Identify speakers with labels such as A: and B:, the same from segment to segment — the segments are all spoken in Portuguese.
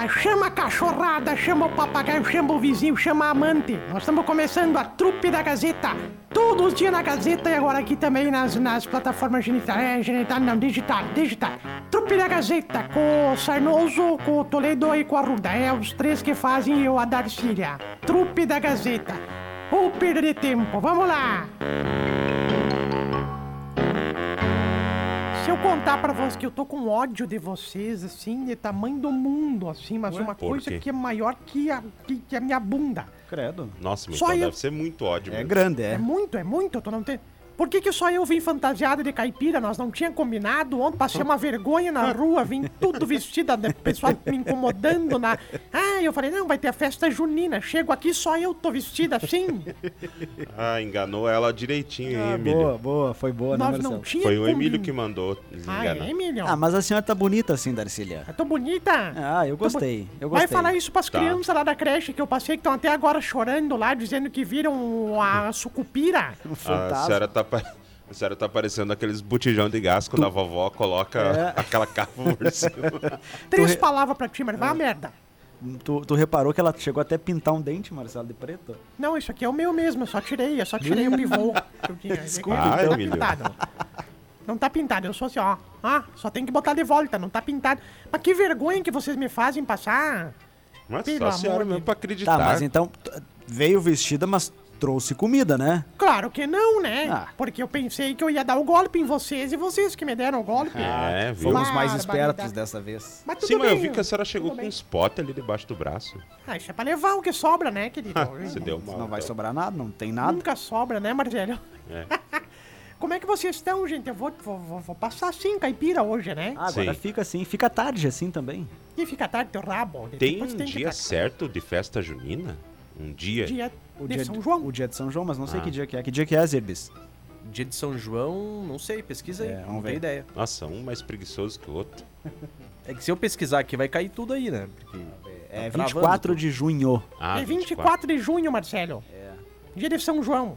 A: lá, chama a cachorrada, chama o papagaio, chama o vizinho, chama a amante. Nós estamos começando a trupe da Gazeta. Todos os dias na Gazeta e agora aqui também nas, nas plataformas genital, é, genital, não, digital, digital. Trupe da Gazeta, com o Sarnoso, com o Toledo e com a Ruda. É os três que fazem eu a Darcília. Trupe da Gazeta. Ou perder tempo, vamos lá! Contar pra vocês que eu tô com ódio de vocês, assim, de tamanho do mundo, assim, mas uma
B: por
A: coisa
B: quê?
A: que é maior que a, que, que a minha bunda.
C: Credo.
B: Nossa,
A: Só
B: então
A: eu-
B: deve ser muito ódio.
C: É
B: mesmo.
C: grande,
A: É
C: é.
A: muito, é muito, eu tô não tem. Por que, que só eu vim fantasiada de caipira? Nós não tinha combinado. Ontem passei uma vergonha na rua, vim tudo vestida, de pessoal me incomodando na. Ah, eu falei, não, vai ter a festa junina. Chego aqui, só eu tô vestida assim.
B: Ah, enganou ela direitinho, hein,
C: Ah,
B: Emílio?
C: boa, boa, foi boa, né,
A: Nós
C: Marcelo?
A: não tinha
B: Foi o Emílio que mandou
A: Ah,
B: enganar.
A: é, Emílio?
C: Ah, mas a senhora tá bonita assim, Darcília.
A: Eu tô bonita.
C: Ah, eu gostei, eu
A: Vai
C: gostei.
A: falar isso pras
B: Tá.
A: crianças lá da creche que eu passei, que estão até agora chorando lá, dizendo que viram a sucupira.
C: Um
B: A
C: fantasma.
B: senhora tá, pa- a senhora tá parecendo aqueles botijão de gás quando a vovó coloca
C: É.
B: aquela capa por cima.
A: Três
C: re-
A: palavras pra ti, mas vai a merda.
C: Tu, tu reparou que ela chegou até a pintar um dente, Marcelo, de preto?
A: Não, isso aqui é o meu mesmo, eu só tirei, eu só tirei o tinha.
C: Desculpa,
A: não
B: então.
A: tá pintado. Não tá pintado, eu sou assim, ó. Ah, só tem que botar de volta, não tá pintado. Mas que vergonha que vocês me fazem passar.
B: Mas
A: Pelo
B: só a senhora
A: amor de-
B: mesmo pra acreditar.
C: Tá, mas então veio vestida, mas trouxe comida, né?
A: Claro que não, né?
C: Ah.
A: Porque eu pensei que eu ia dar o golpe em vocês e vocês que me deram o golpe.
B: É, viu?
C: Fomos mais espertos dessa vez.
A: Mas tudo
B: Sim, mas eu
A: bem,
B: vi que a senhora chegou com
A: bem.
B: um spot ali debaixo do braço.
A: Ah, isso é pra levar o que sobra, né, querido?
B: Você deu uma.
C: Não vai
B: então.
C: sobrar nada, não tem nada.
A: Nunca sobra, né, Marcelo?
B: É.
A: Como é que vocês estão, gente? Eu vou, vou, vou- vou passar assim, caipira hoje, né?
C: Ah, agora
B: Sim.
C: fica assim, fica tarde assim também.
A: E fica tarde teu rabo.
B: Tem
A: depois
B: um dia certo de festa junina? Um dia?
A: Dia
C: O
A: de
C: dia
A: São João.
C: O dia de São João, mas não sei
B: Ah.
C: que dia que é. Que dia que é, Zerbis?
D: Dia de São João, não sei, pesquisa aí.
C: É,
D: não tenho ideia.
B: Nossa, um mais preguiçoso que o outro.
D: É que se eu pesquisar aqui, vai cair tudo aí, né? Porque
C: É
D: Tá travando
C: 24
D: tudo.
C: de junho.
B: Ah,
A: é 24 de junho, Marcelo.
C: É.
A: Dia de São João.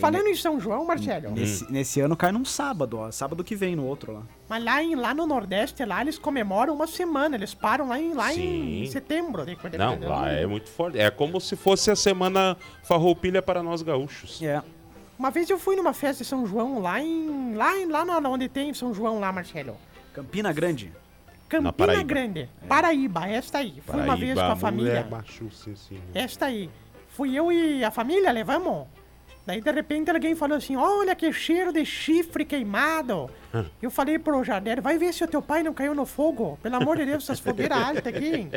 A: Falando em São João, Marcelo,
C: Nesse, nesse ano cai num sábado, ó. Sábado que vem, no outro lá.
A: mas lá, em, lá no Nordeste, lá eles comemoram uma semana. Eles param lá em, lá em
B: Sim.
A: setembro. de- de-
B: Não, lá é muito forte. É como se fosse a semana farroupilha para nós gaúchos.
C: É.
A: Uma vez eu fui numa festa de São João lá em. Lá, em, lá na- onde tem São João lá, Marcelo.
C: Campina Grande.
A: Campina
B: Paraíba.
A: Grande. Paraíba, esta aí. Fui uma vez com a
B: Paraíba,
A: família.
B: macho, sim, sim.
A: Esta aí. Fui eu e a família, levamos. Daí, de repente, alguém falou assim, olha que cheiro de chifre queimado. Eu falei pro Jardim, vai ver se o teu pai não caiu no fogo. Pelo amor de Deus, essas fogueiras altas aqui.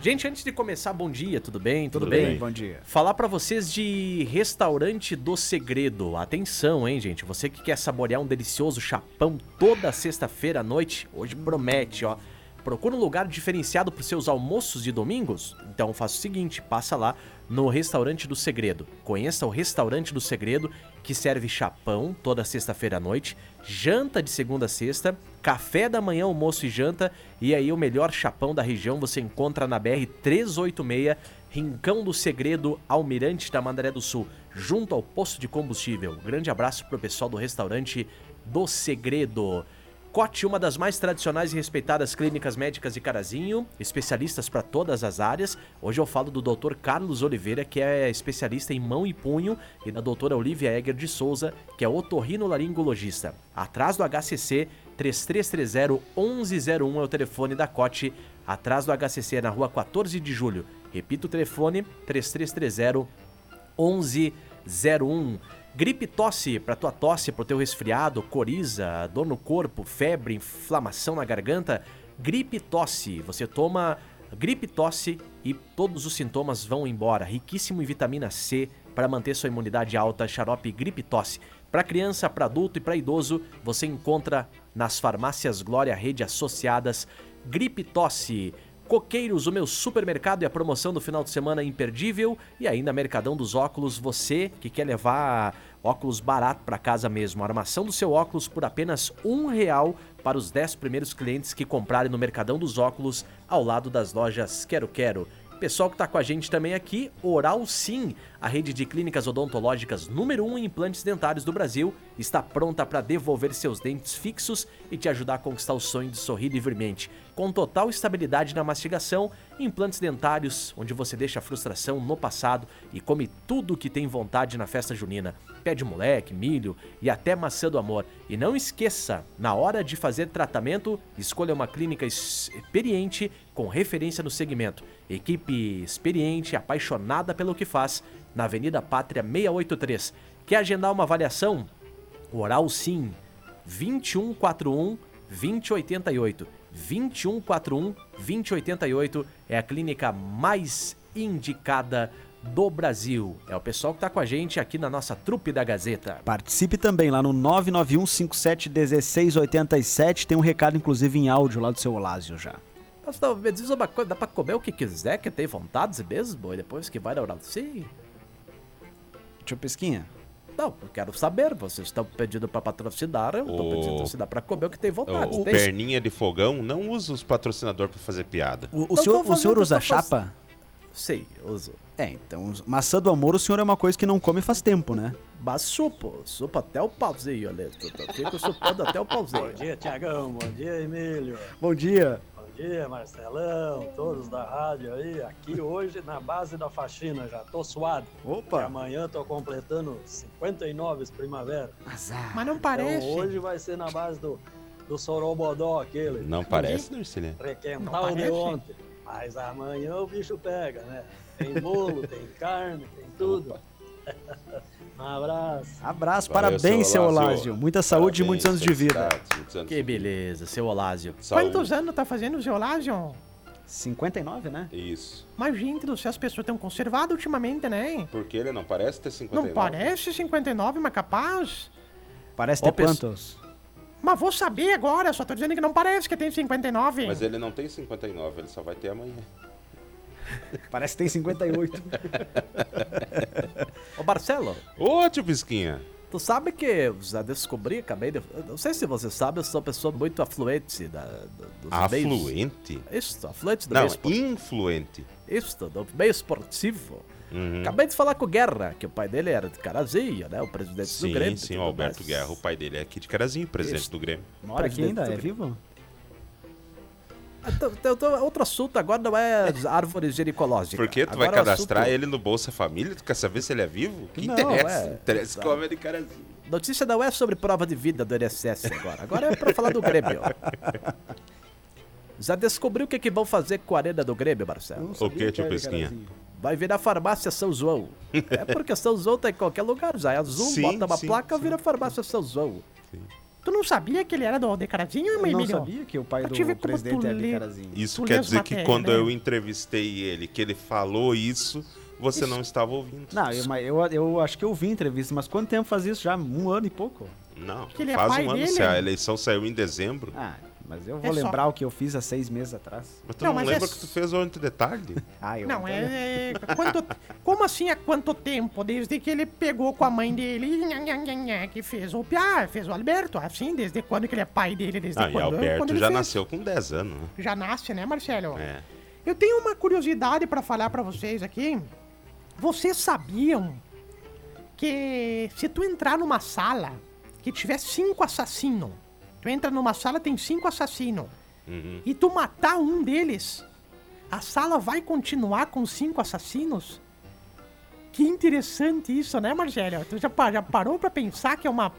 D: Gente, antes de começar, bom dia, tudo bem? Tudo,
B: Tudo
D: bem?
B: bem.
C: Bom dia.
D: Falar pra vocês de Restaurante do Segredo. Atenção, hein, gente? Você que quer saborear um delicioso chapão toda sexta-feira à noite, hoje promete, ó. Procura um lugar diferenciado para seus almoços de domingos? Então faça o seguinte, passa lá no Restaurante do Segredo. Conheça o Restaurante do Segredo, que serve chapão toda sexta-feira à noite, janta de segunda a sexta, café da manhã, almoço e janta, e aí o melhor chapão da região você encontra na BR 386, Rincão do Segredo, Almirante da Mandaré do Sul, junto ao posto de combustível. Grande abraço pro pessoal do Restaurante do Segredo. Cote, uma das mais tradicionais e respeitadas clínicas médicas de Carazinho, especialistas para todas as áreas. Hoje eu falo do Dr. Carlos Oliveira, que é especialista em mão e punho, e da doutora Olivia Egger de Souza, que é otorrinolaringologista. Atrás do HCC, 3330-1101 é o telefone da Cote. Atrás do HCC é na rua 14 de julho. Repito o telefone, 3330 1101. Gripe tosse, para tua tosse, pro teu resfriado, coriza, dor no corpo, febre, inflamação na garganta, gripe tosse. Você toma gripe tosse e todos os sintomas vão embora. Riquíssimo em vitamina C para manter sua imunidade alta, xarope gripe tosse. Para criança, para adulto e para idoso, você encontra nas farmácias Glória Rede associadas Gripe Tosse. Coqueiros, o meu supermercado e a promoção do final de semana imperdível. E ainda Mercadão dos Óculos, você que quer levar óculos barato para casa mesmo. A armação do seu óculos por apenas um real para os 10 primeiros clientes que comprarem no Mercadão dos Óculos, ao lado das lojas Quero Quero. Pessoal que tá com a gente também aqui, Oral Sim, a rede de clínicas odontológicas número 1 um em implantes dentários do Brasil, está pronta para devolver seus dentes fixos e te ajudar a conquistar o sonho de sorrir livremente. Com total estabilidade na mastigação, implantes dentários, onde você deixa a frustração no passado e come tudo que tem vontade na festa junina. Pé de moleque, milho e até maçã do amor. E não esqueça, na hora de fazer tratamento, escolha uma clínica experiente com referência no segmento. Equipe experiente, apaixonada pelo que faz, na Avenida Pátria 683. Quer agendar uma avaliação? Oral Sim, 2141 2088. 2141 2088 é a clínica mais indicada do Brasil. É o pessoal que tá com a gente aqui na nossa trupe da Gazeta.
C: Participe também lá no 991571687. Tem um recado, inclusive, em áudio lá do seu Olásio já.
D: Mas me diz uma coisa, dá pra comer o que quiser, que tem vontade mesmo, e depois que vai na sim?
C: Tio Pesquinha,
D: Não, eu quero saber, vocês estão pedindo pra patrocinar, eu tô
B: O-
D: pedindo patrocinar pra comer o que tem vontade.
B: O, o
D: Tem-
B: perninha de fogão não usa os patrocinadores pra fazer piada.
C: o, o senhor, o senhor usa chapa?
D: Sei, uso.
C: É, então, maçã do amor o senhor é uma coisa que não come faz tempo, né?
D: Mas supo, supo até o pauzinho ali. Fico supando até o pauzinho.
E: Bom dia, Tiagão. Bom dia, Emílio.
C: Bom dia.
E: Bom dia, Marcelão. Todos da rádio aí. Aqui hoje na base da faxina. Já tô suado. E
C: Opa.
E: amanhã tô completando 59 primavera.
C: Azar.
A: Mas não parece.
E: Então hoje vai ser na base do, do Sorobodó aquele.
B: Não parece, Darcília?
E: Requentar
A: Não
E: o de
A: parece?
E: ontem. Mas amanhã o bicho pega, né? Tem bolo, tem carne, tem tudo. um abraço.
C: Abraço,
B: Valeu,
C: parabéns, seu
B: Olásio.
C: Olásio. Muita saúde e muitos anos de vida.
B: anos
D: Que beleza, seu Olásio.
B: Saúde.
A: Quantos anos tá fazendo o Geolásio?
C: 59, né?
B: Isso.
A: Mas, gente do céu, as pessoas estão conservadas ultimamente, né?
B: Porque ele não parece ter 59.
A: Não parece 59, mas capaz.
C: Parece ter
D: pessoa-
C: quantos?
A: Mas vou saber agora, só tô dizendo que não parece que tem 59.
B: Mas ele não tem 59, ele só vai ter amanhã.
C: Parece que tem 58.
D: Ô Marcelo,
B: Ô, tio Pisquinha.
D: tu sabe que eu já descobri, acabei de. Não sei se você sabe, eu sou uma pessoa muito afluente da, do- dos meios.
B: Afluente?
D: Isso, afluente do
B: Não,
D: meio esportivo.
B: influente.
D: Isso, do meio esportivo.
B: Uhum.
D: Acabei de falar com o Guerra, que o pai dele era de Carazinho, né? O presidente do
B: Sim,
D: Grêmio. e
B: sim,
D: tudo
B: o Alberto
D: mais.
B: Guerra, o pai dele é aqui de Carazinho, presidente
D: Isso.
B: do Grêmio.
C: Mora aqui ainda? É vivo?
D: Outro assunto agora não é árvores gericológicas.
B: Por que tu vai
D: Agora o
B: cadastrar
D: assunto-
B: ele no Bolsa Família? Tu quer saber se ele é vivo? Que
D: Não,
B: interessa?
D: é.
B: Interessa que o homem é de Carazinho.
D: Notícia não é sobre prova de vida do NSS agora. Agora é pra falar do Grêmio. Já descobriu o que, que vão fazer com a arena do Grêmio, Marcelo?
B: O que, tio Pesquinha?
D: Vai virar farmácia São João. É porque São João tá em qualquer lugar, já é azul,
B: Sim,
D: bota uma
B: sim,
D: placa,
B: sim.
D: vira farmácia São João.
A: Tu não sabia que ele era do Decarazinho,
C: Eu não
A: Emílio?
C: sabia que o pai do presidente
A: tu
C: é de
A: lê-
C: Carazinho.
B: Isso
A: Tu
B: quer dizer que quando
A: né?
B: eu entrevistei ele, que ele falou isso, você não estava ouvindo.
C: Não, eu, mas eu, eu acho que eu vi entrevista, mas quanto tempo faz isso já? Um ano e pouco?
B: Não,
A: Que ele é
B: faz
A: pai
B: um ano,
A: dele?
B: se a eleição saiu em dezembro.
C: Ah, mas eu
A: É
C: vou
A: só-
C: lembrar o que eu fiz há seis meses atrás.
B: Mas tu
A: Não,
B: não,
A: mas
B: lembra
A: é-
B: que tu fez ontem de tarde?
C: Ah, eu
A: Não, é. é quanto, como assim há quanto tempo? Desde que ele pegou com a mãe dele e que fez o Piá, fez o Alberto. Assim, desde quando que ele é pai dele? Desde
B: Ah, e
A: quando?
B: Alberto
A: quando
B: já
A: fez.
B: nasceu com 10 anos, né?
A: Já nasce, né, Marcelo?
B: É.
A: Eu tenho uma curiosidade pra falar pra vocês aqui. Vocês sabiam que se tu entrar numa sala que tiver cinco assassinos, tu entra numa sala tem cinco assassinos
B: Uhum.
A: e tu matar um deles, a sala vai continuar com cinco assassinos? Que interessante isso, né, Marcelo? Tu já, já parou pra pensar que é uma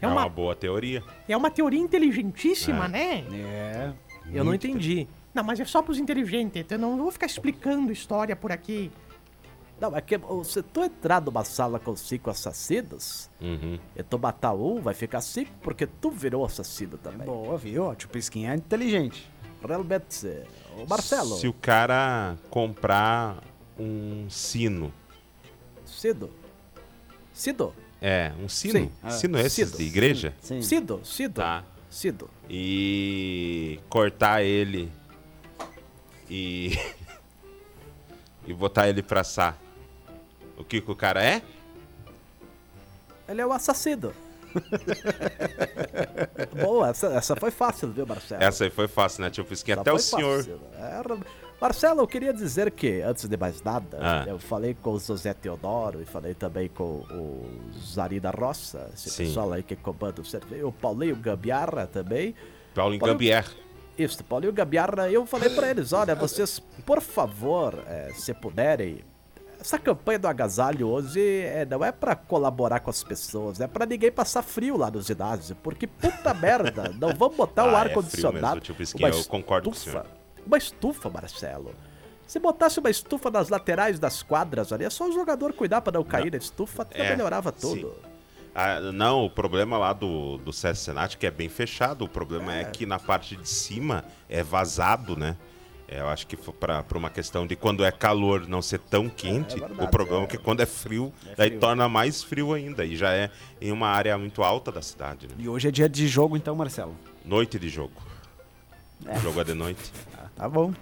A: é
B: É uma
A: uma,
B: boa teoria.
A: é uma teoria inteligentíssima,
B: É.
A: né?
C: É.
D: Eu não entendi.
A: Não, mas é só pros inteligentes. Eu não vou ficar explicando história por aqui.
D: Não, é que se tu entrar numa sala com cinco assassinos,
B: Uhum.
D: e tu matar um, vai ficar cinco, porque tu virou assassino também.
C: Boa, viu? Tio Pisquinha é inteligente.
D: Realmente, ô Marcelo,
B: Se o cara comprar um sino.
D: Cido. Cido.
B: É, um sino.
D: Sim,
C: ah,
B: sino esses
D: Cido.
B: de igreja?
C: Sim.
D: Cido, Cido.
B: Tá.
D: Cido.
B: E cortar ele e. e botar ele pra assar. O que que o cara é?
D: Ele é o assassino. Boa, essa, essa foi fácil, viu, Marcelo?
B: Essa aí foi fácil, né, tio?
D: Essa
B: Até o senhor.
D: Era- Marcelo, eu queria dizer que, antes de mais nada,
B: Ah.
D: eu falei com o José Teodoro e falei também com o Zari da Roça, esse
B: Sim.
D: pessoal aí que comanda o serviço, o Paulinho Gambiarra também.
B: Paulo
D: Paulo-
B: Gambier.
D: Isso, Paulinho Gambiarra, eu falei pra eles, olha, vocês, por favor, eh, se puderem, essa campanha do agasalho hoje eh, não é pra colaborar com as pessoas, é pra ninguém passar frio lá no ginásio, porque puta merda, não vamos botar o
B: Ah, é
D: ar
B: frio
D: condicionado.
B: mesmo, tio Pisquinha, eu concordo com o senhor.
D: Uma estufa, Marcelo. Se botasse uma estufa nas laterais das quadras ali, é só o jogador cuidar pra não cair na estufa, tudo
B: É,
D: melhorava tudo.
B: Ah, não, o problema lá do, do SESC Senat que é bem fechado. O problema é. que na parte de cima é vazado, né? É, eu acho que pra uma questão de quando é calor não ser tão quente.
D: verdade,
B: o problema é,
D: é.
B: que quando é frio, daí
C: frio.
B: torna mais frio ainda. E já é em uma área muito alta da cidade, né?
C: E hoje é dia de jogo, então, Marcelo.
B: Noite de jogo. O jogo é de noite.
C: Tá bom.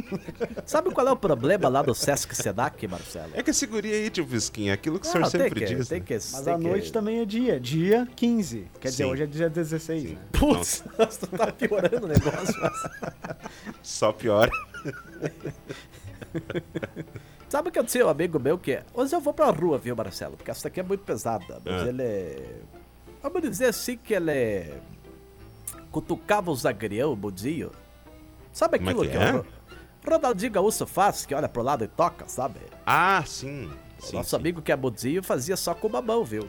D: Sabe qual é o problema lá do Sesc Senac, Marcelo?
B: É que a segurança aí, tio Visquinha, aquilo que o senhor
D: Não, tem
B: sempre
D: que,
B: diz.
D: tem
B: né?
D: que,
C: Mas
D: tem
C: a
D: que-
C: noite também é dia. Dia 15. Quer dizer,
B: Sim.
C: hoje é dia 16, né?
D: Putz, tu tá piorando o negócio. mas-
B: Só pior.
D: Sabe o que eu disse, um amigo meu, que hoje eu vou pra rua, viu, Marcelo? Porque essa daqui é muito pesada. Mas
B: Ah.
D: ele. Vamos dizer assim que ele. Cutucava o zagreão, o budinho. Sabe
B: Como é
D: aquilo
B: que
D: que,
B: é?
D: o Ro- Ronaldinho Gaúcho faz, que olha pro lado e toca, sabe?
B: Ah, sim.
D: O
B: sim,
D: nosso
B: sim.
D: amigo que é budinho fazia só com uma mão, viu?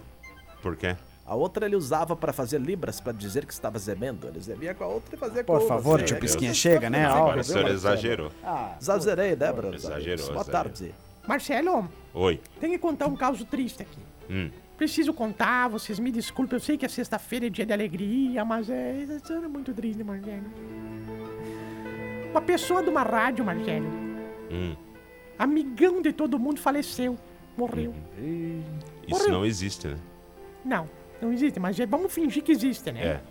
B: Por quê?
D: A outra ele usava pra fazer libras pra dizer que estava gemendo. Ele gemia com a outra e fazia com
C: Por favor,
D: assim,
C: tio
D: é.
C: Pisquinha, chega, né?
B: Agora o senhor exagerou.
C: Ah,
D: Exagerei, né, Bruno?
B: Exagerou,
D: Boa tarde.
A: Marcelo,
B: Oi.
A: tem que contar um caso triste aqui.
B: Hum.
A: Preciso contar, vocês me desculpem, eu sei que é sexta-feira é dia de alegria, mas é, isso é muito triste, Marcelo. Uma pessoa de uma rádio, Marcelo,
B: Hum.
A: amigão de todo mundo, faleceu, morreu.
B: Isso
A: Morreu.
B: não existe, né?
A: Não, não existe, mas é- vamos fingir que existe, né?
B: É.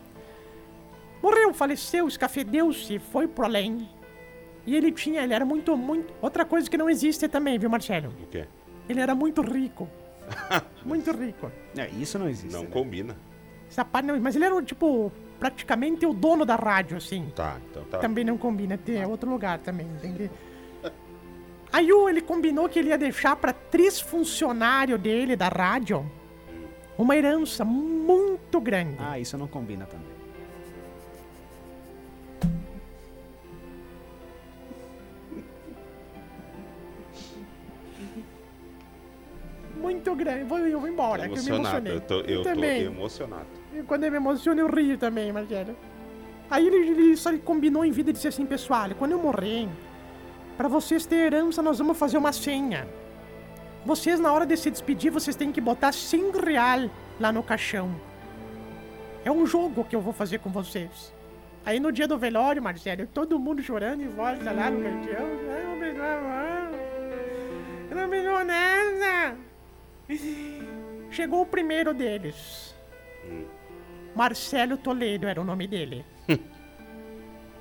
A: Morreu, faleceu, escafedeu-se, foi pro além. E ele tinha, ele era muito, muito. Outra coisa que não existe também, viu, Marcelo?
B: O quê?
A: Ele era muito rico. muito rico.
C: É, isso não existe.
B: Não
C: né?
B: combina.
A: Essa parte não, mas ele era, tipo, praticamente o dono da rádio, assim.
B: Tá, então tá.
A: Também não combina, tem é outro lugar também, entende? Aí o- ele combinou que ele ia deixar pra três funcionários dele da rádio uma herança muito grande.
C: Ah, isso não combina também.
A: Muito grande. Vou, eu vou embora, que eu me
B: emocionado.
A: emocionei.
B: Eu tô, eu tô
A: também.
B: emocionado.
A: E quando eu me emociono, eu rio também, Marcelo. Aí ele, ele só combinou em vida e disse assim, pessoal, quando eu morrer, pra vocês terem herança, nós vamos fazer uma senha. Vocês, na hora de se despedir, vocês têm que botar 100 real lá no caixão. É um jogo que eu vou fazer com vocês. Aí no dia do velório, Marcelo, todo mundo chorando em voz lá no caixão. Ai, não não me dá nada. Chegou o primeiro deles. Marcelo Toledo era o nome dele.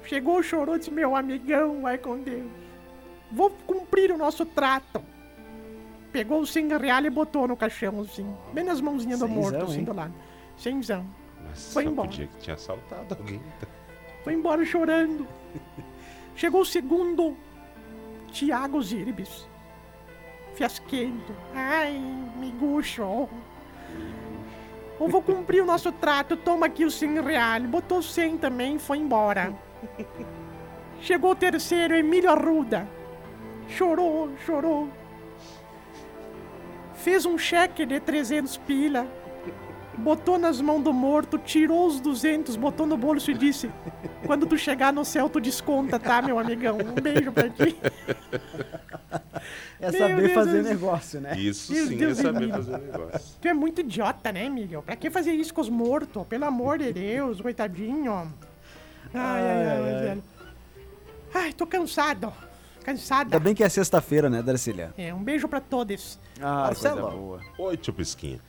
A: Chegou, chorou, disse: Meu amigão, vai com Deus. Vou cumprir o nosso trato. Pegou o 100 real e botou no caixão, assim. Bem nas mãozinhas do
C: Cenzão,
A: morto, assim,
C: hein?
A: do lado. Cenzão.
B: Mas
A: Foi embora.
B: podia que tinha assaltado alguém.
A: Foi embora chorando. Chegou o segundo. Tiago Zirbis. Fiasquento. Ai, miguxo. Eu vou cumprir o nosso trato. Toma aqui os 100 reais. Botou 100 também foi embora. Chegou o terceiro, Emílio Arruda. Chorou, chorou. Fez um cheque de 300 pila. Botou nas mãos do morto, tirou os 200, botou no bolso e disse: Quando tu chegar no céu, tu desconta, tá, meu amigão? Um beijo pra ti.
C: É saber
A: Deus
C: fazer
A: céu.
C: negócio, né?
B: Isso
A: Meu
B: sim
A: Deus
B: é saber fazer negócio.
A: Tu é muito idiota, né, Emílio? Pra que fazer isso com os mortos? Pelo amor de Deus, coitadinho. Ai, ai, ai,
C: Ai, ai.
A: Marcelo. Ai, tô cansado. Cansada.
C: Ainda bem que é sexta-feira, né, Darcília?
A: É, um beijo pra todos.
C: Ah,
D: Marcelo.
C: coisa boa.
B: Oi, tio Pisquinha.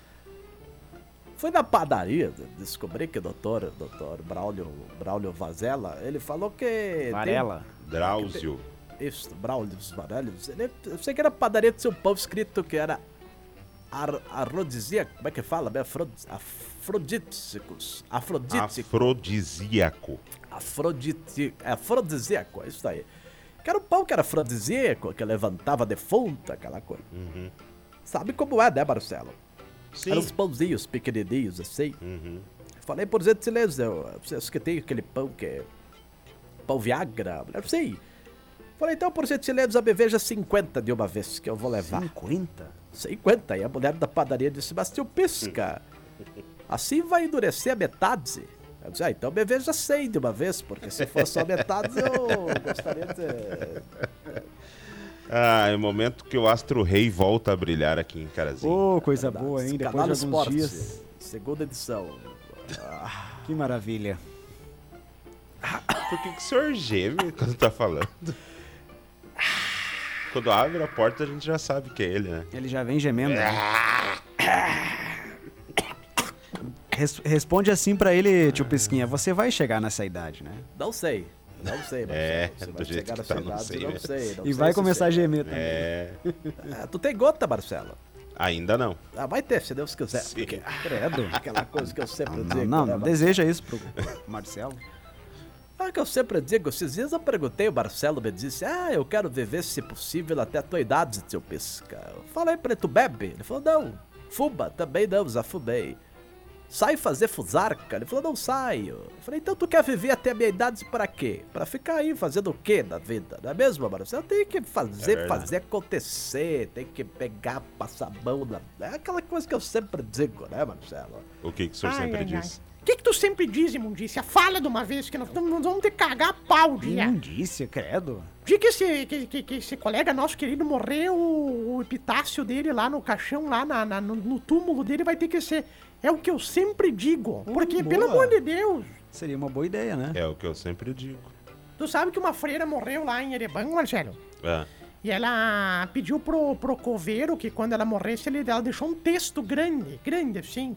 D: Fui na padaria, de- descobri que o doutor, doutor Braulio, Braulio Vazela, ele falou que...
C: Varela.
B: Drauzio.
D: Tem, isso, Braulio. Ele, eu sei que era padaria de seu pão escrito que era ar, afrodisíaco, como é que fala? Afrod, afrodíticos. Afrodíticos.
B: Afrodisíaco.
D: Afroditi, afrodisíaco, é isso aí. Que era um pão que era afrodisíaco, que levantava defunto, aquela coisa. Sabe como é, né, Marcelo?
B: Sim.
D: Eram uns pãozinhos pequenininhos, assim.
B: Uhum.
D: Falei por gentileza, vocês que tem aquele pão que é pão Viagra, não sei. Falei, então por gentileza me veja 50 de uma vez que eu vou levar.
C: 50?
D: 50. E a mulher da padaria disse, mas tio Pisca, assim vai endurecer a metade. Eu disse, ah, então me veja 100 de uma vez, porque se for só metade eu gostaria de...
B: Ah, é o momento que o Astro Rei volta a brilhar aqui em Carazinho.
C: Ô, coisa boa, hein? Depois
D: Canal
C: de alguns
D: Esporte,
C: dias.
D: segunda edição.
C: Que maravilha.
B: Por que, que o senhor geme quando tá falando? Quando abre a porta, a gente já sabe que é ele, né?
C: Ele já vem gemendo. né? Res- responde assim pra ele, tio Pisquinha. Você vai chegar nessa idade, né?
D: Não sei, não sei. Marcelo.
B: É,
D: Se
B: do
D: vai
B: jeito
D: chegar
B: que tá, não
D: idade,
B: sei,
D: não
B: né?
D: sei. não
C: E
D: sei
C: vai começar a gemer também.
B: É.
D: Ah, tu tem gota, Marcelo?
B: Ainda não.
D: Ah, vai ter, se Deus quiser.
B: Sim.
D: Porque,
C: Credo.
D: aquela coisa que eu sempre
C: Não,
D: digo.
C: não,
D: né,
C: não
D: Mar-
C: deseja isso pro Marcelo.
D: Ah, que eu sempre digo, esses dias eu perguntei, o Marcelo me disse, ah, eu quero viver, se possível, até a tua idade, tio Pisca. Eu falei pra ele, tu bebe? Ele falou, não. Fuma? Também não, já fumei. Sai fazer fusarca? Ele falou, não saio. Eu falei, então tu quer viver até a minha idade pra quê? Pra ficar aí fazendo o quê na vida? Não é mesmo, Marcelo? Tem que
B: É
D: fazer,
B: verdade.
D: fazer acontecer, tem que pegar, passar a mão na... É aquela coisa que eu sempre digo, né, Marcelo?
B: O que, que o senhor
A: Ai,
B: sempre
A: ai,
B: diz?
A: O que, que tu sempre diz, imundícia? Fala de uma vez, que nós, nós vamos ter que cagar a pau, dia.
C: Imundícia, credo.
A: Dia que esse, que, que- que esse colega nosso querido morreu, o, o epitácio dele lá no caixão, lá na, na- no, no túmulo dele, vai ter que ser. É o que eu sempre digo. Porque,
C: boa.
A: pelo amor de Deus,
C: Seria uma boa ideia, né?
B: É o que eu sempre digo.
A: tu sabe que uma freira morreu lá em Ereban, Marcelo?
B: Ah,
A: E ela pediu pro, pro coveiro que quando ela morresse, ele, ela deixou um texto grande, grande assim.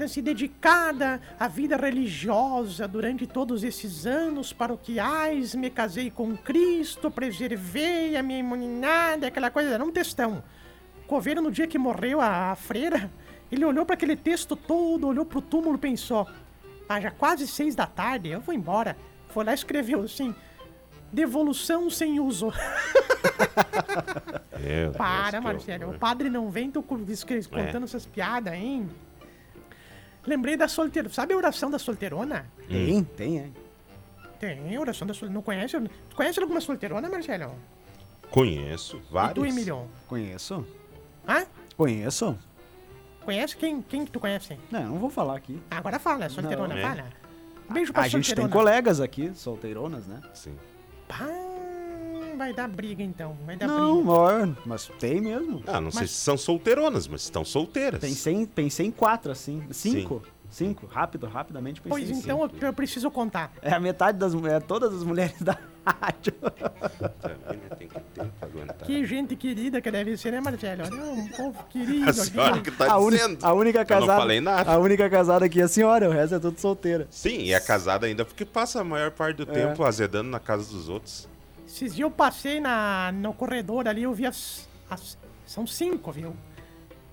A: Assim, dedicada à vida religiosa durante todos esses anos paroquiais, me casei com Cristo, preservei a minha imunidade, aquela coisa, era um textão. O coveiro, no dia que morreu a, a freira, ele olhou para aquele texto todo, olhou pro túmulo e pensou: ah, já quase seis da tarde, eu vou embora. Foi lá e escreveu assim: devolução sem uso.
B: meu
A: Para,
B: Deus,
A: Marcelo. O padre não vem, tô
B: É.
A: contando essas piadas, hein? Lembrei da solteirona. Sabe a oração da solteirona?
C: Tem, tem, é.
A: Tem, a oração da solteirona. Não conhece? Tu conhece alguma solteirona, Marcelo?
B: Conheço
A: E tu,
B: vários.
A: Emilio?
C: Conheço.
A: Hã?
C: Conheço.
A: Conhece? Quem, quem que tu conhece?
C: Não, não vou falar aqui.
A: Agora fala, solteirona,
B: Não.
A: fala. Beijo pra
C: A gente tem
A: solteirona.
C: colegas aqui, solteironas, né?
B: Sim.
A: Pá, vai dar briga então, vai dar
C: Não,
A: briga.
C: maior, mas tem mesmo.
B: Ah, não sei
A: Mas-
B: se são solteironas, mas estão solteiras.
C: Pensei em, pensei em quatro, assim. Cinco. Cinco. Rápido, rapidamente pensei
A: Pois
C: em
A: então
C: cinco.
A: eu, eu preciso contar.
C: É a metade das mulheres, todas as mulheres da rádio.
B: Também, né? Tem que ter pra aguentar.
A: Que gente querida que deve ser, né, Marcelo? Olha, um povo querido.
B: A senhora
A: aqui.
B: que tá
C: a,
B: dizendo.
C: a única
B: Eu
C: casada.
B: não falei nada.
C: A única casada aqui é a senhora, o resto é tudo solteira.
B: Sim, e é casada ainda porque passa a maior parte
C: É.
B: do tempo azedando na casa dos outros.
A: Esses dias eu passei na, no corredor ali, eu vi as, as- São cinco, viu?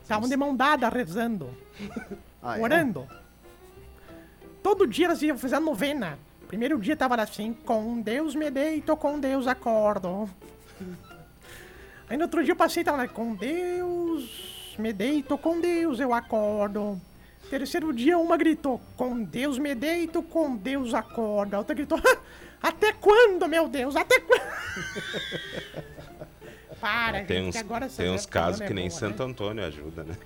A: Estavam de mão dada rezando,
C: Ah, é?
A: Todo dia elas iam fazer a novena. Primeiro dia tava assim, com Deus me deito, com Deus acordo. Aí no outro dia eu passei e tava lá, com Deus me deito, com Deus eu acordo. Terceiro dia uma gritou, com Deus me deito, com Deus acordo. A outra gritou, até quando, meu Deus, até quando? Para,
B: Tem
A: gente,
B: uns,
A: agora
B: tem uns casos
A: é
B: que nem
A: boa,
B: Santo
A: né?
B: Antônio ajuda, né?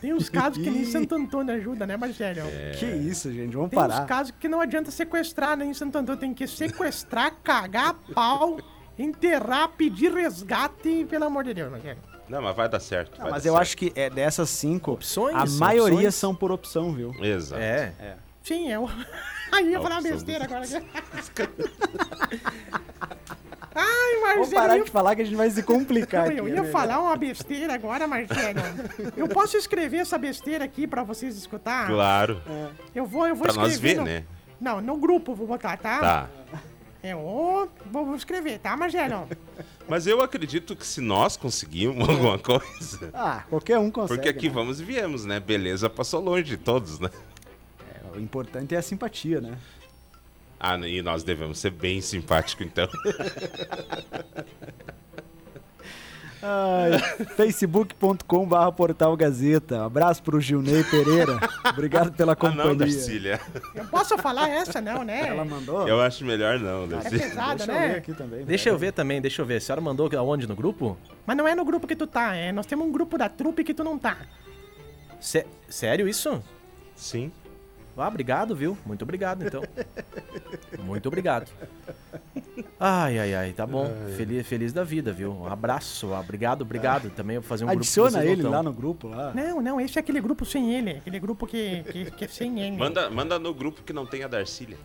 A: Tem uns casos que nem Santo Antônio ajuda, né, Marcelo?
C: Que isso, gente, vamos
A: Tem uns
C: parar.
A: casos que não adianta sequestrar, nem em Santo Antônio. Tem que sequestrar, cagar pau, enterrar, pedir resgate, pelo amor de Deus, Marcelo.
B: Não, mas vai dar certo.
C: Não,
B: vai
C: mas
B: dar
C: eu
B: certo.
C: acho que é dessas cinco,
D: Opções,
C: a
D: opções.
C: maioria são por opção, viu?
B: Exato.
D: É.
A: Sim, eu. Aí eu ia falar besteira
B: do-
A: agora. Ai,
C: Vamos
A: Marcelo.
C: parar
A: eu
C: de falar que a gente vai se complicar aqui.
A: Eu
C: é
A: ia
C: melhor.
A: falar uma besteira agora, Marcelo. Eu posso escrever essa besteira aqui pra vocês escutar?
B: Claro.
A: Eu vou, eu vou
B: Pra nós
A: escrever.
B: ver,
A: no-
B: né?
A: Não, no grupo eu vou botar, tá?
B: Tá.
A: É, ô, vou vou escrever, tá, Marcelo?
B: Mas eu acredito que se nós conseguimos alguma coisa.
C: Ah, qualquer um consegue.
B: Porque aqui
C: né?
B: vamos e viemos, né? Beleza passou longe de todos, né?
C: É, o importante é a simpatia, né?
B: Ah, e nós devemos ser bem simpáticos, então.
C: Ai, facebook.com.br Portal Gazeta. Um abraço pro Gilney Pereira. Obrigado pela
B: Ah,
C: companhia.
B: não, Darcília.
A: Eu posso falar essa, não, né?
C: Ela mandou?
B: Eu acho melhor não,
A: É
B: Darcília.
A: pesada,
C: Deixa eu ver
A: né?
C: aqui também.
D: Deixa eu ver também, deixa eu ver. A senhora mandou aonde no grupo?
A: Mas não é no grupo que tu tá, é. Nós temos um grupo da trupe que tu não tá.
D: Sé- sério isso?
B: Sim.
D: Ah, obrigado, viu? Muito obrigado, então. Muito obrigado. Ai, ai, ai, tá bom. Feliz, feliz da vida, viu? Um abraço, obrigado, obrigado. Também eu vou fazer um grupo
C: Adiciona
D: vocês não
C: ele lá no grupo lá.
A: Não, não, esse é aquele grupo sem ele. Aquele grupo que, que, que é sem ele.
B: Manda, manda no grupo que não tem a Darcília.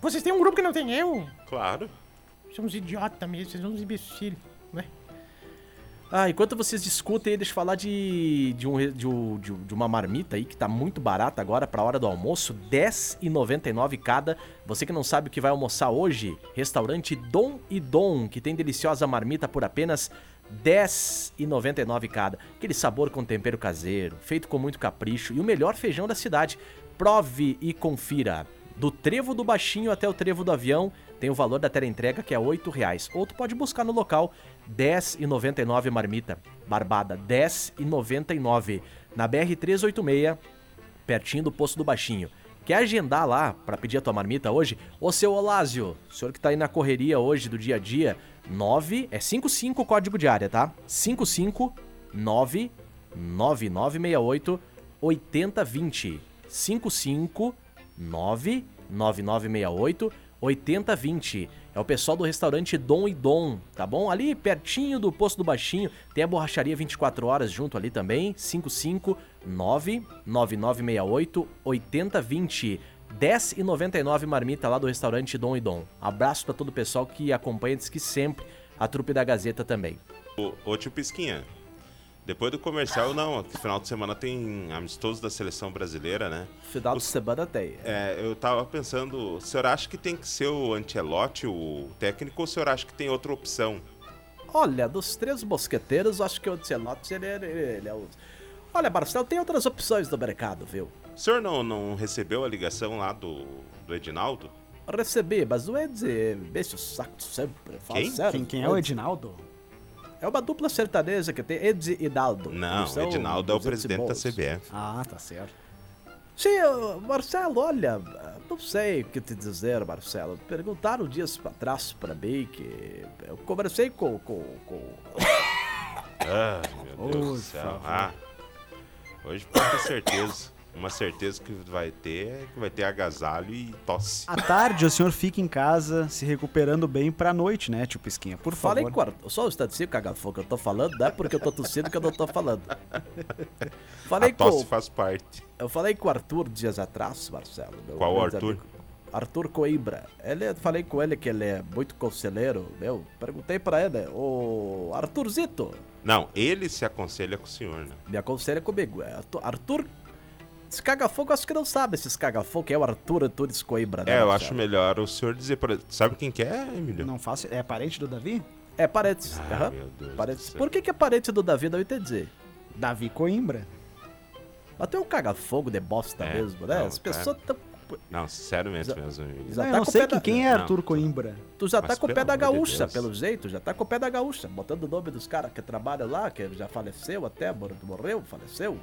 A: Vocês têm um grupo que não tem eu?
B: Claro.
A: São uns idiotas mesmo, vocês são uns imbecil, né?
D: Ah, enquanto vocês discutem deixa eu falar de, de, um, de, de uma marmita aí que tá muito barata agora pra hora do almoço, R$10,99 cada. Você que não sabe o que vai almoçar hoje, restaurante Dom e Dom, que tem deliciosa marmita por apenas R$10,99 cada. Aquele sabor com tempero caseiro, feito com muito capricho e o melhor feijão da cidade. Prove e confira. Do trevo do baixinho até o trevo do avião, tem o valor da entrega que é 8 reais. Ou tu pode buscar no local R$10,99 marmita. Barbada, R$10,99. Na BR-386, pertinho do Poço do Baixinho. Quer agendar lá pra pedir a tua marmita hoje? Ô seu Olásio, senhor que tá aí na correria hoje do dia a dia, 9 é 55 o código de área, tá? 55 9 9968 8020. 55 99968 8020. É o pessoal do restaurante Dom e Dom, tá bom? Ali pertinho do Poço do Baixinho, tem a borracharia 24 horas junto ali também, 55 99968 8020. 10,99 marmita lá do restaurante Dom e Dom. Abraço pra todo o pessoal que acompanha, diz que sempre a trupe da Gazeta também.
B: Ô, ô tio Pisquinha, depois do comercial, não. Final de semana tem amistoso da seleção brasileira, né?
D: Final de semana tem.
B: É, eu tava pensando, o senhor acha que tem que ser o Ancelotti, o técnico, ou o senhor acha que tem outra opção?
D: Olha, dos três mosqueteiros, acho que o Ancelotti, ele, ele, ele é o... Olha, Marcelo, tem outras opções no mercado, viu?
B: O senhor não, não recebeu a ligação lá do, do Edinaldo?
D: Recebi, mas o Ed mexe o saco sempre. Fala
B: Quem?
D: sério.
C: Quem, quem é o Edinaldo?
D: É uma dupla sertaneja que tem Ed e Daldo.
B: Não,
D: são
B: Edinaldo é o presidente da. CBF.
C: Ah, tá certo.
D: Sim, Marcelo, olha, não sei o que te dizer, Marcelo. Perguntaram dias pra trás pra mim que eu conversei com. com, com...
B: Ah, meu Deus
C: Por
B: do céu. Ah, hoje pode ter certeza. Uma certeza que vai ter é que vai ter agasalho e tosse.
C: À tarde, o senhor fica em casa se recuperando bem pra noite, né, tio Pisquinha? Por
D: Falei
C: favor.
D: com o Arthur. Só o instantinho, cagafão, que eu tô falando, não é porque eu tô tossindo que eu não tô falando. Falei
B: a tosse
D: com.
B: faz parte.
D: Eu falei com o Arthur dias atrás, Marcelo. meu
B: Qual
D: grande
B: Arthur?
D: amigo. Arthur Coimbra. Ele, falei com ele que ele é muito conselheiro, meu. Perguntei pra ele, ô Arthurzito,
B: Não, ele se aconselha com o senhor, né?
D: me aconselha comigo. É Arthur esse cagafogo, acho que não sabe esses cagafogo, que é o Arthur Antunes Coimbra. né,
B: É, eu
D: Marcelo?
B: acho melhor o senhor dizer. Pra... Sabe quem que é, Emílio?
C: Não faço. É parente do Davi?
D: É parentes.
B: Ah,
D: aham.
B: meu Deus céu.
D: Por que, que é parente do Davi? Não entendi.
C: Davi Coimbra.
D: Mas tem um cagafogo de bosta
B: É,
D: mesmo, né?
B: não,
D: As pessoas tão.
B: Não,
D: Já-
B: mesmo, Emílio.
D: Já
C: Não,
D: tá
C: eu não sei
D: da-
C: quem é
B: Não.
C: Arthur Coimbra.
D: Tu já
B: Mas
D: tá com o pé
B: pelo
D: da
B: de
D: gaúcha,
B: Deus.
D: pelo jeito. Já tá com o pé da gaúcha. Botando o nome dos caras que trabalham lá, que já faleceu até, mor- morreu, faleceu.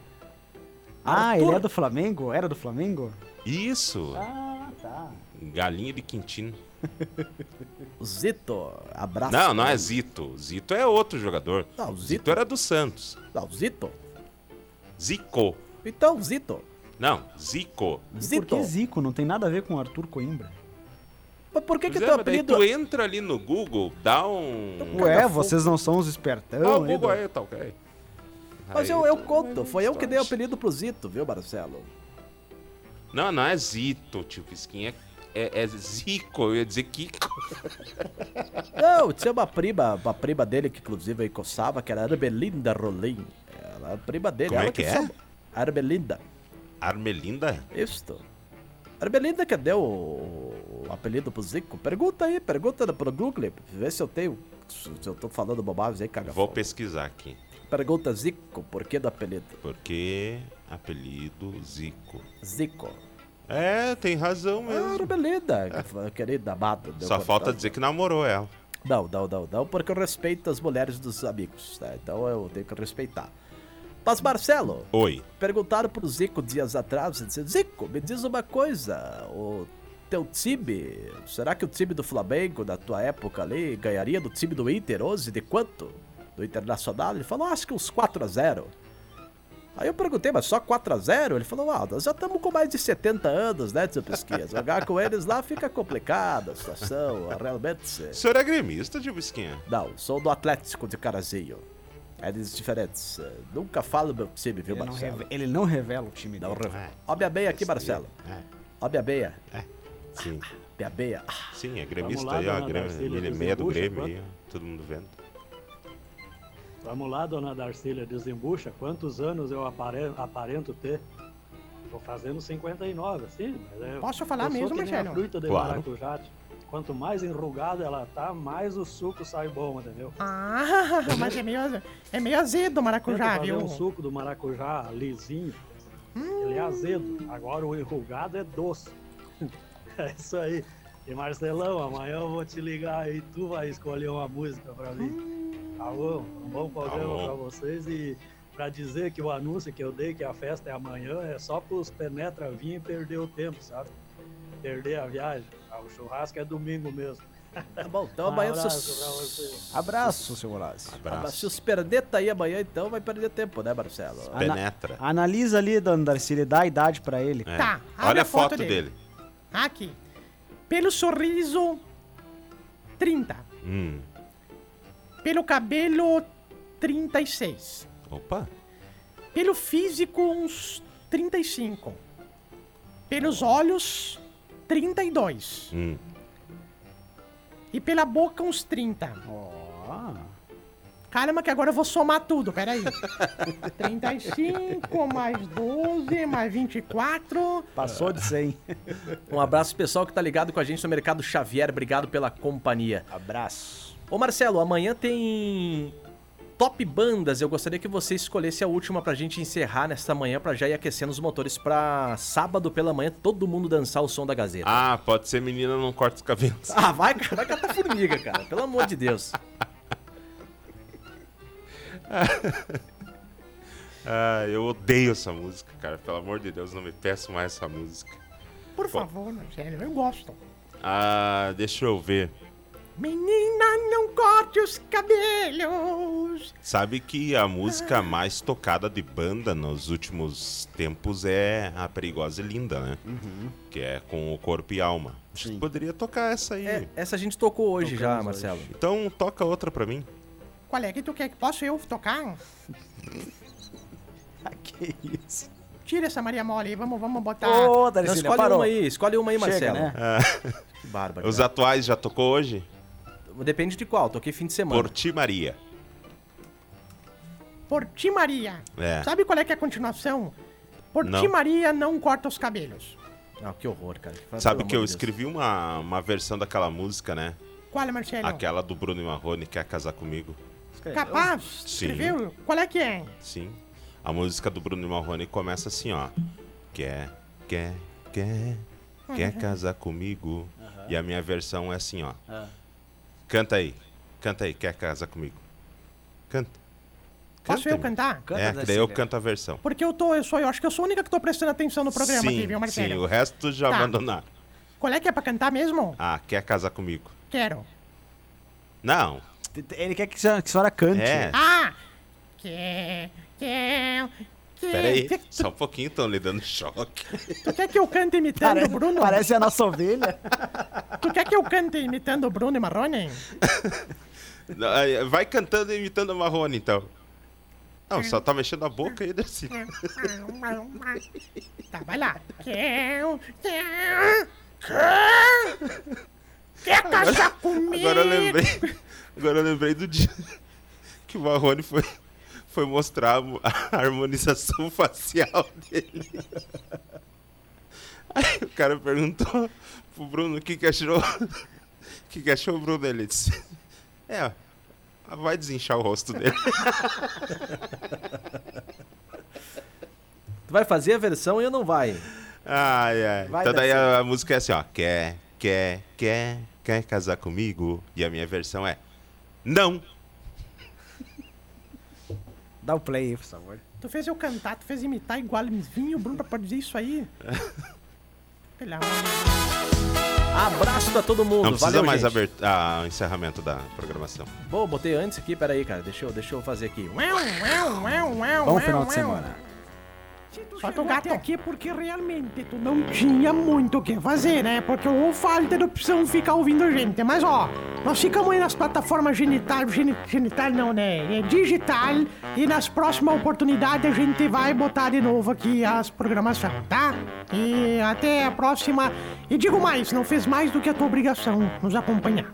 C: Ah,
D: Arthur.
C: ele é do Flamengo? Era do Flamengo?
B: Isso!
C: Ah, tá.
B: Galinha de Quintino.
D: Zito, abraço.
B: Não, não é. Zito. Zito é outro jogador.
D: Não,
B: Zito
D: Zito.
B: era do Santos.
D: Não, Zito.
B: Zico.
D: Então, Zito.
B: Não, Zico.
C: Por
D: Zito.
C: que Zico? Não tem nada a ver com Arthur Coimbra.
D: Mas por que, que
B: é,
D: teu apelido...
B: tu entra ali no Google, dá um.
C: Ué, vocês não são os
B: Ah,
C: espertão
B: o
C: aí
B: Google aí, tá ok.
D: Mas eu, eu conto, foi eu que dei o apelido pro Zito, viu, Marcelo?
B: Não, não é Zito, tio Pisquinha. É, é Zico, eu ia dizer Kiko.
D: Não, tinha uma prima, uma prima dele que inclusive aí coçava, que era a Arbelinda Rolim. Ela é a prima dele.
B: Como é
D: ela
B: que é?
D: chama- Arbelinda.
B: Armelinda?
D: Isto. Arbelinda que deu o, o apelido pro Zico. Pergunta aí, pergunta pro Google, vê se eu tenho se eu tô falando bobagem aí, caga
B: Vou pesquisar aqui.
D: Pergunta Zico, por que do apelido?
B: Porque apelido Zico.
D: Zico.
B: É, tem razão mesmo.
D: beleza, querida amada.
B: Só falta dizer que namorou ela.
D: Não, não, não, não, porque eu respeito as mulheres dos amigos, né? Então eu tenho que respeitar. Mas Marcelo,
B: Oi.
D: perguntaram pro Zico dias atrás, disse, Zico, me diz uma coisa, o teu time, será que o time do Flamengo, da tua época ali, ganharia do time do Inter hoje de quanto? Do Internacional? Ele falou, acho que uns 4 a 0 Aí eu perguntei, mas só 4 a 0 Ele falou, ah, nós já estamos com mais de 70 anos, né, seu Pesquisa? Jogar com eles lá fica complicado a situação, realmente...
B: O senhor é gremista, de Bisquinha?
D: Não, sou do Atlético de Carazinho. Eles diferentes. Nunca falo meu time, viu,
C: Ele não,
D: Marcelo?
C: reve- ele não revela o time
D: Não,
C: dele.
D: re- Ó minha beia aqui, Marcelo.
B: É.
D: Ó minha beia.
B: Sim.
D: Minha beia. Ah,
B: Sim, é gremista
E: lá,
B: aí, ó. Grêmio, é meia do Grêmio aí, ó. Todo mundo vendo.
E: Vamos lá, dona Darcília Desembucha, quantos anos eu apare- aparento ter? Tô fazendo 59, assim, mas é,
A: Posso falar
E: eu sou
A: mesmo,
E: que nem a
A: Marcelo?
E: fruta de
B: Claro.
E: maracujá. Quanto mais enrugada ela tá, mais o suco sai bom, entendeu?
A: Ah, mas é meio, é meio azedo o maracujá,
E: fazer
A: viu?
E: um suco do maracujá lisinho, ele é azedo. Agora o enrugado é doce. é isso aí. E Marcelão, amanhã eu vou te ligar aí, tu vai escolher uma música pra mim. Tá bom? Um bom programa pra vocês e pra dizer que o anúncio que eu dei que a festa é amanhã é só pros penetra vir e perder o tempo, sabe? Perder a viagem. Ah, O churrasco é domingo mesmo.
D: Tá bom, então
E: Um
D: amanhã
E: abraço
D: se os,
E: vocês.
C: Abraço, seu Horácio.
D: se
B: Abraço.
D: os perder tá aí amanhã, então vai perder tempo, né, Marcelo?
C: Ana-
B: Penetra.
C: Analisa ali, dona Darcília, dá a idade pra ele.
B: É.
A: Tá,
B: Olha
A: a
B: a
A: foto
B: foto
A: dele.
B: dele.
A: Aqui. Pelo sorriso, 30.
B: Hum.
A: Pelo cabelo, 36.
B: Opa.
A: Pelo físico, uns 35. Pelos olhos, 32.
B: Hum.
A: E pela boca, uns 30.
C: Ó.
A: Calma que agora eu vou somar tudo, peraí. 35 mais 12 mais 24.
C: Passou de 100.
D: Um abraço pessoal que tá ligado com a gente no Mercado Xavier, obrigado pela companhia.
C: Abraço.
D: Ô Marcelo, amanhã tem top bandas. Eu gostaria que você escolhesse a última pra gente encerrar nesta manhã pra já ir aquecendo os motores pra sábado pela manhã todo mundo dançar o som da Gazeta.
B: Ah, pode ser menina não corta os cabelos.
D: Ah, vai, vai catar formiga, cara. Pelo amor de Deus.
B: Ah, eu odeio essa música, cara. Pelo amor de Deus, não me peço mais essa música.
A: Por favor, Marcelo, eu gosto.
B: Ah, deixa eu ver.
A: Menina, não corte os cabelos.
B: Sabe que a música mais tocada de banda nos últimos tempos é a Perigosa e Linda, né? Que é com o corpo e alma. Que
C: Sim.
B: poderia tocar essa aí.
D: É, essa a gente tocou hoje já,
C: Tocamos
D: Marcelo.
B: Então toca outra pra mim.
A: Qual é que tu quer? Posso eu tocar?
C: que isso.
A: Tira essa Maria Mole aí, vamos, vamos botar.
C: Ô, Darcília,
D: escolhe
C: parou.
D: uma aí, escolhe uma aí,
C: Chega,
D: Marcelo.
C: né?
D: Que bárbaro.
B: Os atuais já tocou hoje?
D: Depende de qual, toquei fim de semana.
B: Por Ti Maria.
A: Por ti, Maria.
B: É.
A: Sabe qual é que é a continuação? Por
B: Não.
A: ti, Maria, não corta os cabelos.
D: Ah, que horror, cara. Pelo
B: Sabe que eu
D: de Deus.
B: escrevi uma, uma versão daquela música, né?
A: Qual é, Marcelo?
B: Aquela do Bruno e Marrone, Quer Casar Comigo.
A: Capaz?
B: Sim.
A: Escreveu? Qual é que é?
B: Sim. A música do Bruno e Marrone começa assim, ó. Quer, quer, quer, quer casar comigo. E a minha versão é assim, ó. Canta aí. Canta aí, quer casar comigo. Canta.
A: Posso
B: Canta,
A: eu
B: meu.
A: cantar?
C: Canta,
B: É, que daí eu canto a versão.
A: Porque eu tô, eu sou, eu acho que eu sou a única que tô prestando atenção no programa
B: sim,
A: aqui, viu, Marcelo?
B: sim, o resto já
A: Tá.
B: abandonaram.
A: Qual é que é pra cantar mesmo?
B: Ah, quer casar comigo.
A: Quero.
B: Não,
C: Ele quer que a senhora- que a senhora cante.
B: é.
A: Ah! Quer, quer,
B: Peraí, só um pouquinho, estão lhe dando choque.
A: Tu quer que eu cante imitando
C: Parece,
A: o Bruno?
C: parece a nossa ovelha.
A: Tu quer que eu cante imitando o Bruno e Marrone?
B: Vai cantando e imitando a Marrone, então. Não, só tá mexendo a boca aí, assim.
A: Tá, vai lá. Quer casar comigo?
B: Agora eu lembrei. Agora eu lembrei do dia que o Marrone foi, foi mostrar a mo- a harmonização facial dele. Aí o cara perguntou pro Bruno o que, que achou. O que, que achou Bruno? Ele disse. É, Vai desinchar o rosto dele.
D: Tu vai fazer a versão e eu não vai.
B: Ai, ai.
D: Vai
B: então daí a, a música é assim, ó. Quer, quer, quer, quer casar comigo? E a minha versão é. Não!
C: Dá o play aí, por favor.
A: Tu fez eu cantar, tu fez imitar igualzinho o Bruno pra produzir isso aí. Pelo
D: Abraço pra todo mundo.
B: Não precisa
D: Valeu,
B: mais abert... ah, o encerramento da programação.
D: Bom, botei antes aqui, peraí, cara. Deixa eu, deixa eu fazer aqui.
C: Bom final de semana.
A: Só tu gato aqui porque realmente tu não tinha muito o que fazer, né? Porque ou falta de opção ficar ouvindo gente. Mas ó, nós ficamos aí nas plataformas genital, geni- genital não, né? É digital. E nas próximas oportunidades a gente vai botar de novo aqui as programações, tá? E até a próxima. E digo mais, não fez mais do que a tua obrigação nos acompanhar.